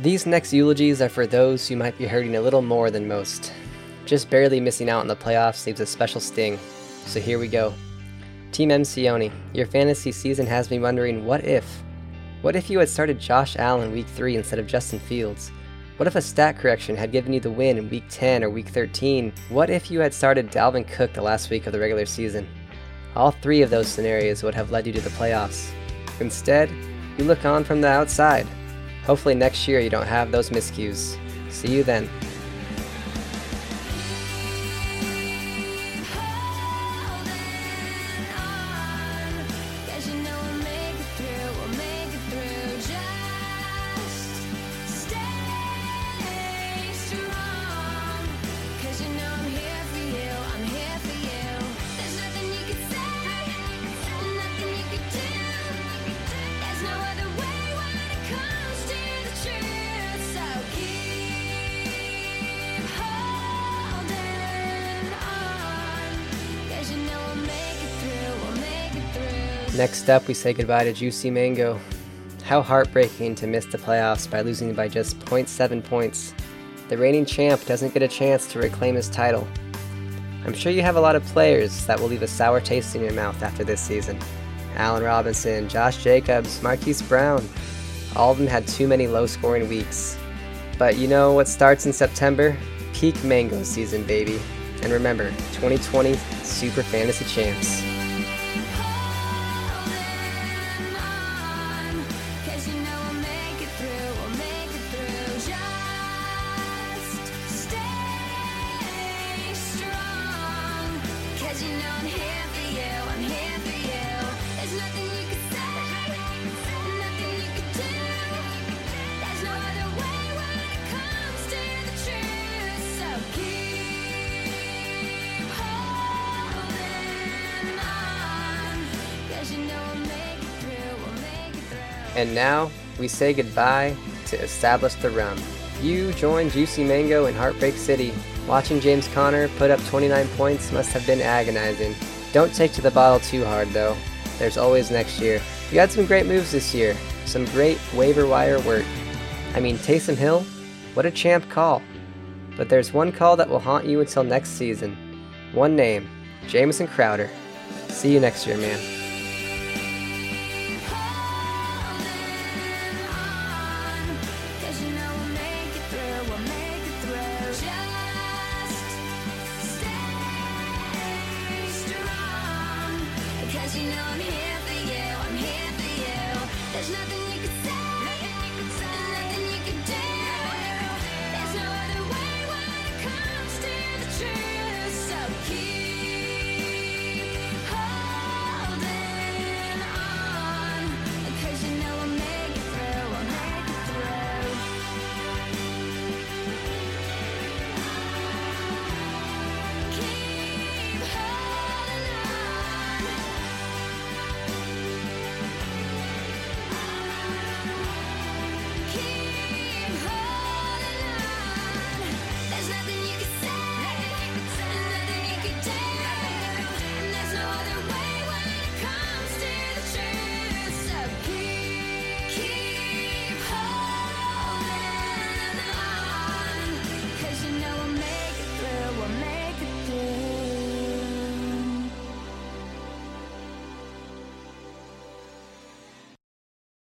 These next eulogies are for those who might be hurting a little more than most. Just barely missing out on the playoffs leaves a special sting, so here we go. Team MConi, your fantasy season has me wondering what if? What if you had started Josh Allen week 3 instead of Justin Fields? What if a stat correction had given you the win in week 10 or week 13? What if you had started Dalvin Cook the last week of the regular season? All three of those scenarios would have led you to the playoffs. Instead, you look on from the outside. Hopefully, next year you don't have those miscues. See you then. Next up, we say goodbye to Juicy Mango. How heartbreaking to miss the playoffs by losing by just 0.7 points. The reigning champ doesn't get a chance to reclaim his title. I'm sure you have a lot of players that will leave a sour taste in your mouth after this season. Allen Robinson, Josh Jacobs, Marquise Brown. All of them had too many low scoring weeks. But you know what starts in September? Peak mango season, baby. And remember, 2020 Super Fantasy Champs. And now we say goodbye to Establish the Rum. You joined Juicy Mango in Heartbreak City. Watching James Conner put up 29 points must have been agonizing. Don't take to the bottle too hard though. There's always next year. You had some great moves this year. Some great waiver wire work. I mean, Taysom Hill? What a champ call. But there's one call that will haunt you until next season. One name Jamison Crowder. See you next year, man.